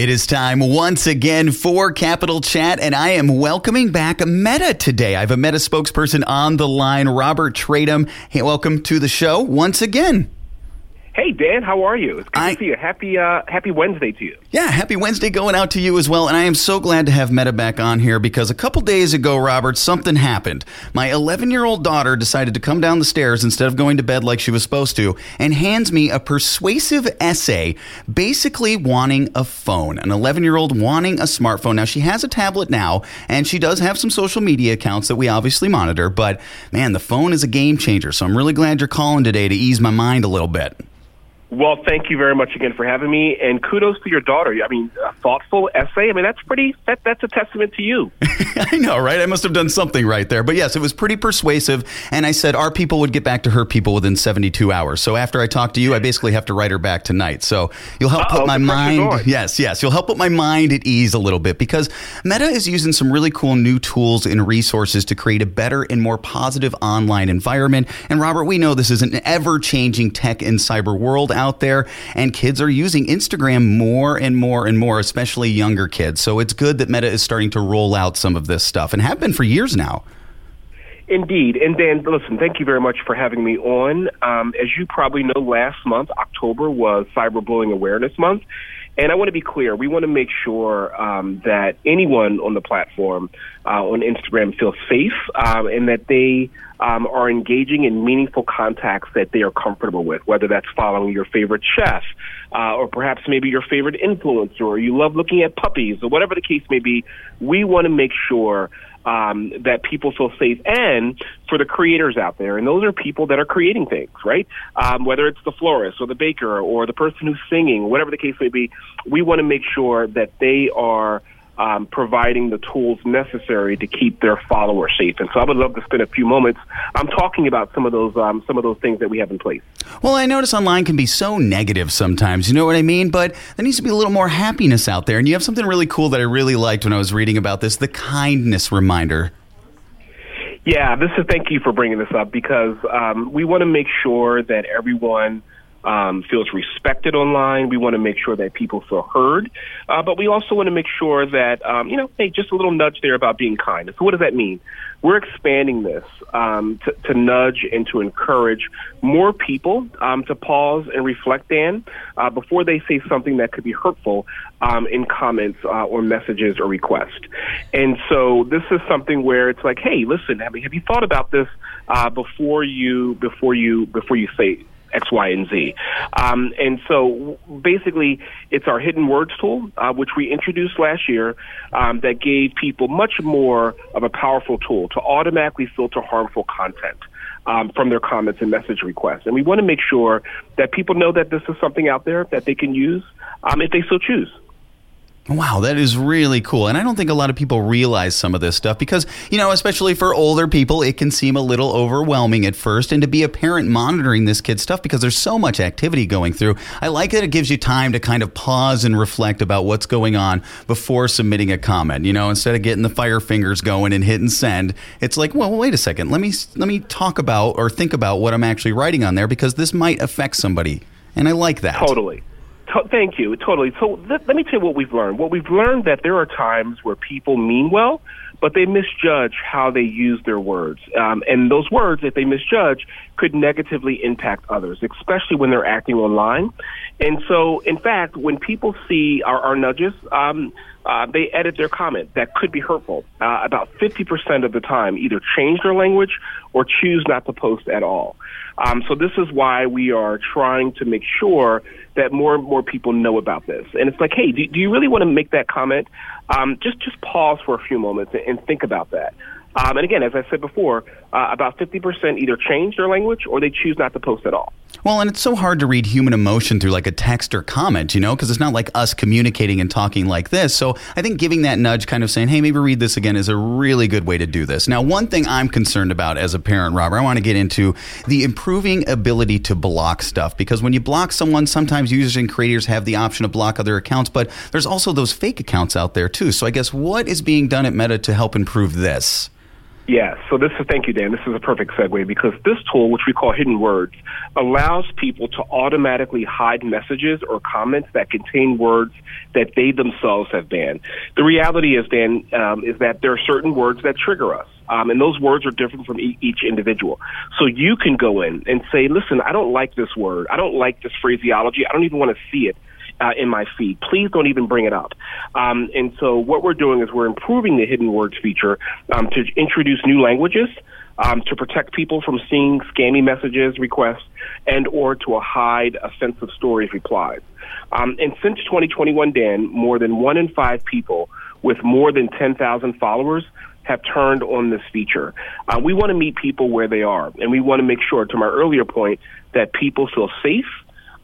It is time once again for Capital Chat, and I am welcoming back Meta today. I have a Meta spokesperson on the line, Robert Traynham. Hey, welcome to the show once again. Hey Dan, how are you? It's good I, to see you. Happy uh, Happy Wednesday to you. Yeah, happy Wednesday going out to you as well. And I am so glad to have Meta back on here because a couple days ago, Robert, something happened. My 11 year old daughter decided to come down the stairs instead of going to bed like she was supposed to, and hands me a persuasive essay, basically wanting a phone. An 11 year old wanting a smartphone. Now she has a tablet now, and she does have some social media accounts that we obviously monitor. But man, the phone is a game changer. So I'm really glad you're calling today to ease my mind a little bit. Well, thank you very much again for having me, and kudos to your daughter. I mean, a thoughtful essay. I mean, that's pretty. That, that's a testament to you. I know, right? I must have done something right there. But yes, it was pretty persuasive. And I said our people would get back to her people within 72 hours. So after I talk to you, I basically have to write her back tonight. So you'll help Uh-oh, put my mind. Yes, yes, you'll help put my mind at ease a little bit because Meta is using some really cool new tools and resources to create a better and more positive online environment. And Robert, we know this is an ever-changing tech and cyber world out there, and kids are using Instagram more and more and more, especially younger kids. So it's good that Meta is starting to roll out some of this stuff and have been for years now. Indeed. And Dan, listen, thank you very much for having me on. Um, as you probably know, last month, October, was Cyberbullying Awareness Month. And I want to be clear. We want to make sure um, that anyone on the platform uh, on Instagram feels safe um, and that they um, are engaging in meaningful contacts that they are comfortable with, whether that's following your favorite chef uh, or perhaps maybe your favorite influencer or you love looking at puppies or whatever the case may be. We want to make sure um, that people feel safe and for the creators out there. And those are people that are creating things, right? Um, whether it's the florist or the baker or the person who's singing, whatever the case may be, we want to make sure that they are um, providing the tools necessary to keep their followers safe. And so I would love to spend a few moments um, talking about some of those um, some of those things that we have in place. Well, I notice online can be so negative sometimes. You know what I mean? But there needs to be a little more happiness out there. And you have something really cool that I really liked when I was reading about this: the kindness reminder. Yeah, this is thank you for bringing this up because um, we want to make sure that everyone um, feels respected online. We want to make sure that people feel heard, uh, but we also want to make sure that um, you know, hey, just a little nudge there about being kind. So, what does that mean? We're expanding this um, to, to, nudge and to encourage more people um, to pause and reflect, Dan, uh, before they say something that could be hurtful um, in comments uh, or messages or requests. And so, this is something where it's like, hey, listen, have you, have you thought about this uh, before you before you before you say X, Y, and Z. Um, and so basically, it's our hidden words tool, uh, which we introduced last year, um, that gave people much more of a powerful tool to automatically filter harmful content. Um, from their comments and message requests. And we want to make sure that people know that this is something out there that they can use um, if they so choose. Wow, that is really cool. And I don't think a lot of people realize some of this stuff because, you know, especially for older people, it can seem a little overwhelming at first. And to be a parent monitoring this kid's stuff because there's so much activity going through, I like that it gives you time to kind of pause and reflect about what's going on before submitting a comment. You know, instead of getting the fire fingers going and hitting send, it's like, well, wait a second. Let me let me talk about or think about what I'm actually writing on there because this might affect somebody. And I like that. Totally. To- thank you. Totally. So th- let me tell you what we've learned. What we've learned that there are times where people mean well, but they misjudge how they use their words. Um, and those words, if they misjudge, could negatively impact others, especially when they're acting online. And so, in fact, when people see our, our nudges, um, uh, they edit their comment that could be hurtful. Uh, about 50% of the time, either change their language or choose not to post at all. Um, so this is why we are trying to make sure that more and more people know about this. And it's like, hey, do, do you really want to make that comment? Um, just just pause for a few moments and, think about that. Um, and again, as I said before, uh, about 50% either change their language or they choose not to post at all. Well, and it's so hard to read human emotion through like a text or comment, you know, because it's not like us communicating and talking like this. So I think giving that nudge, kind of saying, hey, maybe read this again, is a really good way to do this. Now, one thing I'm concerned about as a parent, Robert, I want to get into the improving ability to block stuff because when you block someone, sometimes users and creators have the option to block other accounts, but there's also those fake accounts out there too. So I guess what is being done at Meta to help improve this? Yes. So this is thank you, Dan. This is a perfect segue because this tool, which we call Hidden Words, allows people to automatically hide messages or comments that contain words that they themselves have banned. The reality is, Dan, um, is that there are certain words that trigger us. Um, and those words are different from e- each individual. So you can go in and say, listen, I don't like this word. I don't like this phraseology. I don't even want to see it uh, in my feed. Please don't even bring it up. Um, and so what we're doing is we're improving the hidden words feature um, to introduce new languages. Um, to protect people from seeing scammy messages, requests, and or to hide offensive stories replies. Um, and since 2021, Dan, more than one in five people with more than 10,000 followers have turned on this feature. Uh, we want to meet people where they are, and we want to make sure, to my earlier point, that people feel safe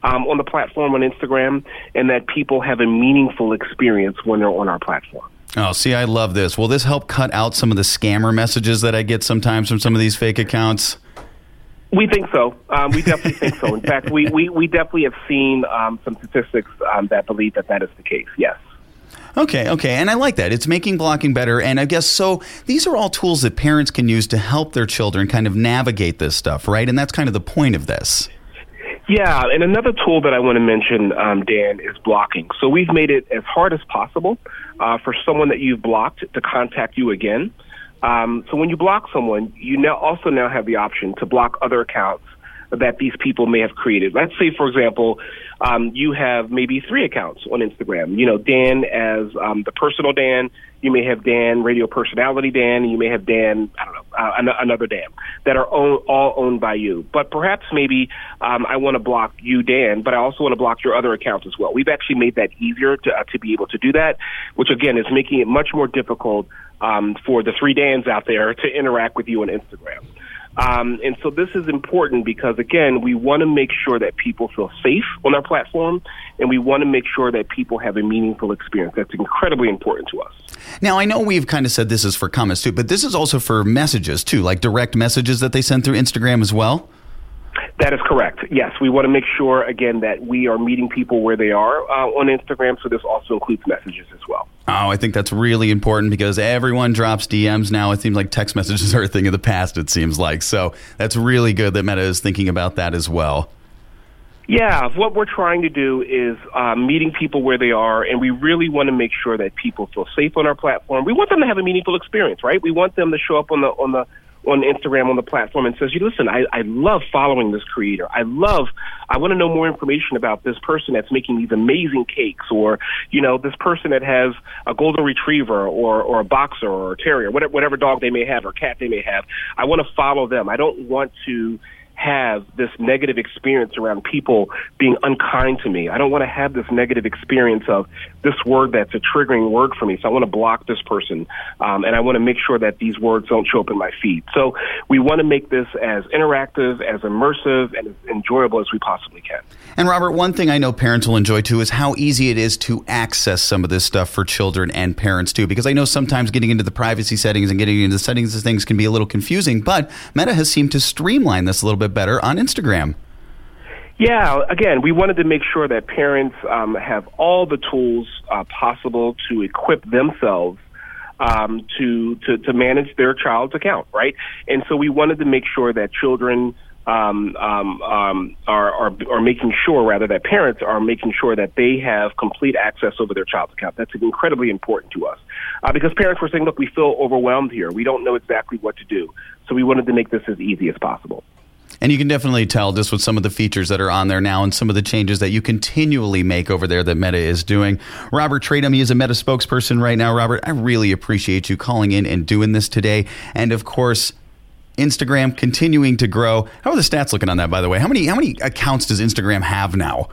um, on the platform on Instagram, and that people have a meaningful experience when they're on our platform. Oh, see, I love this. Will this help cut out some of the scammer messages that I get sometimes from some of these fake accounts? We think so. Um, we definitely think so. In fact, we, we, we definitely have seen um, some statistics um, that believe that that is the case. Yes. Okay, okay. And I like that. It's making blocking better. And I guess so these are all tools that parents can use to help their children kind of navigate this stuff, right? And that's kind of the point of this. Yeah, and another tool that I want to mention, um, Dan, is blocking. So we've made it as hard as possible uh, for someone that you've blocked to contact you again. Um, so when you block someone, you now also now have the option to block other accounts that these people may have created. Let's say, for example, um, you have maybe three accounts on Instagram. You know, Dan as um, the personal Dan. You may have Dan, radio personality Dan, and you may have Dan, I don't know, uh, another Dan that are own, all owned by you. But perhaps maybe um, I want to block you, Dan, but I also want to block your other accounts as well. We've actually made that easier to uh, to be able to do that, which again is making it much more difficult um, for the three Dans out there to interact with you on Instagram. Um, and so this is important because, again, we want to make sure that people feel safe on our platform, and we want to make sure that people have a meaningful experience. That's incredibly important to us. Now, I know we've kind of said this is for comments too, but this is also for messages too, like direct messages that they send through Instagram as well. That is correct. Yes, we want to make sure again that we are meeting people where they are uh, on Instagram. So this also includes messages as well. Oh, I think that's really important because everyone drops DMs now. It seems like text messages are a thing of the past. It seems like so. That's really good that Meta is thinking about that as well. Yeah, what we're trying to do is uh, meeting people where they are, and we really want to make sure that people feel safe on our platform. We want them to have a meaningful experience, right? We want them to show up on the on the on Instagram on the platform and says, "You listen, I, I love following this creator. I love. I want to know more information about this person that's making these amazing cakes, or you know, this person that has a golden retriever, or or a boxer, or a terrier, whatever, whatever dog they may have or cat they may have. I want to follow them. I don't want to." Have this negative experience around people being unkind to me. I don't want to have this negative experience of this word that's a triggering word for me. So I want to block this person, um, and I want to make sure that these words don't show up in my feed. So we want to make this as interactive, as immersive, and as enjoyable as we possibly can. And Robert, one thing I know parents will enjoy too is how easy it is to access some of this stuff for children and parents too. Because I know sometimes getting into the privacy settings and getting into the settings of things can be a little confusing, but Meta has seemed to streamline this a little bit bit better on Instagram. Yeah, again, we wanted to make sure that parents um, have all the tools uh, possible to equip themselves um, to, to to manage their child's account, right? And so we wanted to make sure that children um, um, um, are, are, are making sure, rather, that parents are making sure that they have complete access over their child's account. That's incredibly important to us uh, because parents were saying, "Look, we feel overwhelmed here. We don't know exactly what to do." So we wanted to make this as easy as possible. And you can definitely tell just with some of the features that are on there now and some of the changes that you continually make over there that Meta is doing. Robert Traynham, he is a Meta spokesperson right now. Robert, I really appreciate you calling in and doing this today. And of course, Instagram continuing to grow. How are the stats looking on that, by the way? How many how many accounts does Instagram have now?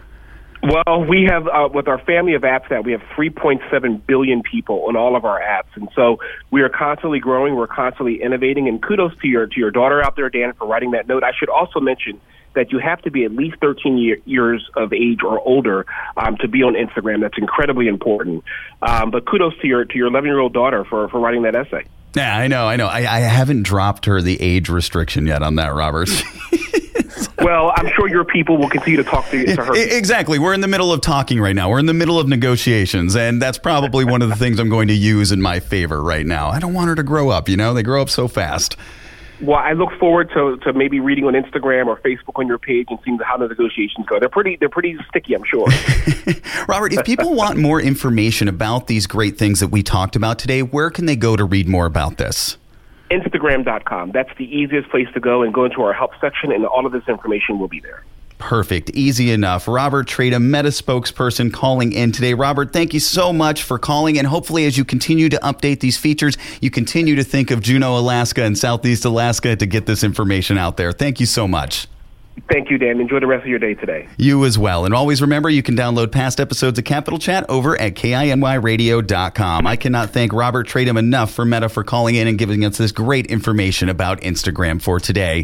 Well, we have uh, with our family of apps that we have 3.7 billion people on all of our apps, and so we are constantly growing. We're constantly innovating, and kudos to your to your daughter out there, Dan, for writing that note. I should also mention that you have to be at least 13 year, years of age or older um, to be on Instagram. That's incredibly important. Um, but kudos to your to your 11 year old daughter for for writing that essay. Yeah, I know, I know. I, I haven't dropped her the age restriction yet on that, Robert. well, I'm sure your people will continue to talk to, to her. Exactly. We're in the middle of talking right now. We're in the middle of negotiations, and that's probably one of the things I'm going to use in my favor right now. I don't want her to grow up. You know, they grow up so fast. Well, I look forward to, to maybe reading on Instagram or Facebook on your page and seeing how the negotiations go. They're pretty they're pretty sticky, I'm sure. Robert, if people want more information about these great things that we talked about today, where can they go to read more about this? Instagram.com. That's the easiest place to go and go into our help section, and all of this information will be there. Perfect. Easy enough. Robert Traynham, Meta spokesperson, calling in today. Robert, thank you so much for calling. And hopefully, as you continue to update these features, you continue to think of Juneau, Alaska and Southeast Alaska to get this information out there. Thank you so much. Thank you, Dan. Enjoy the rest of your day today. You as well. And always remember you can download past episodes of Capital Chat over at KINYradio.com. I cannot thank Robert Traynham enough for Meta for calling in and giving us this great information about Instagram for today.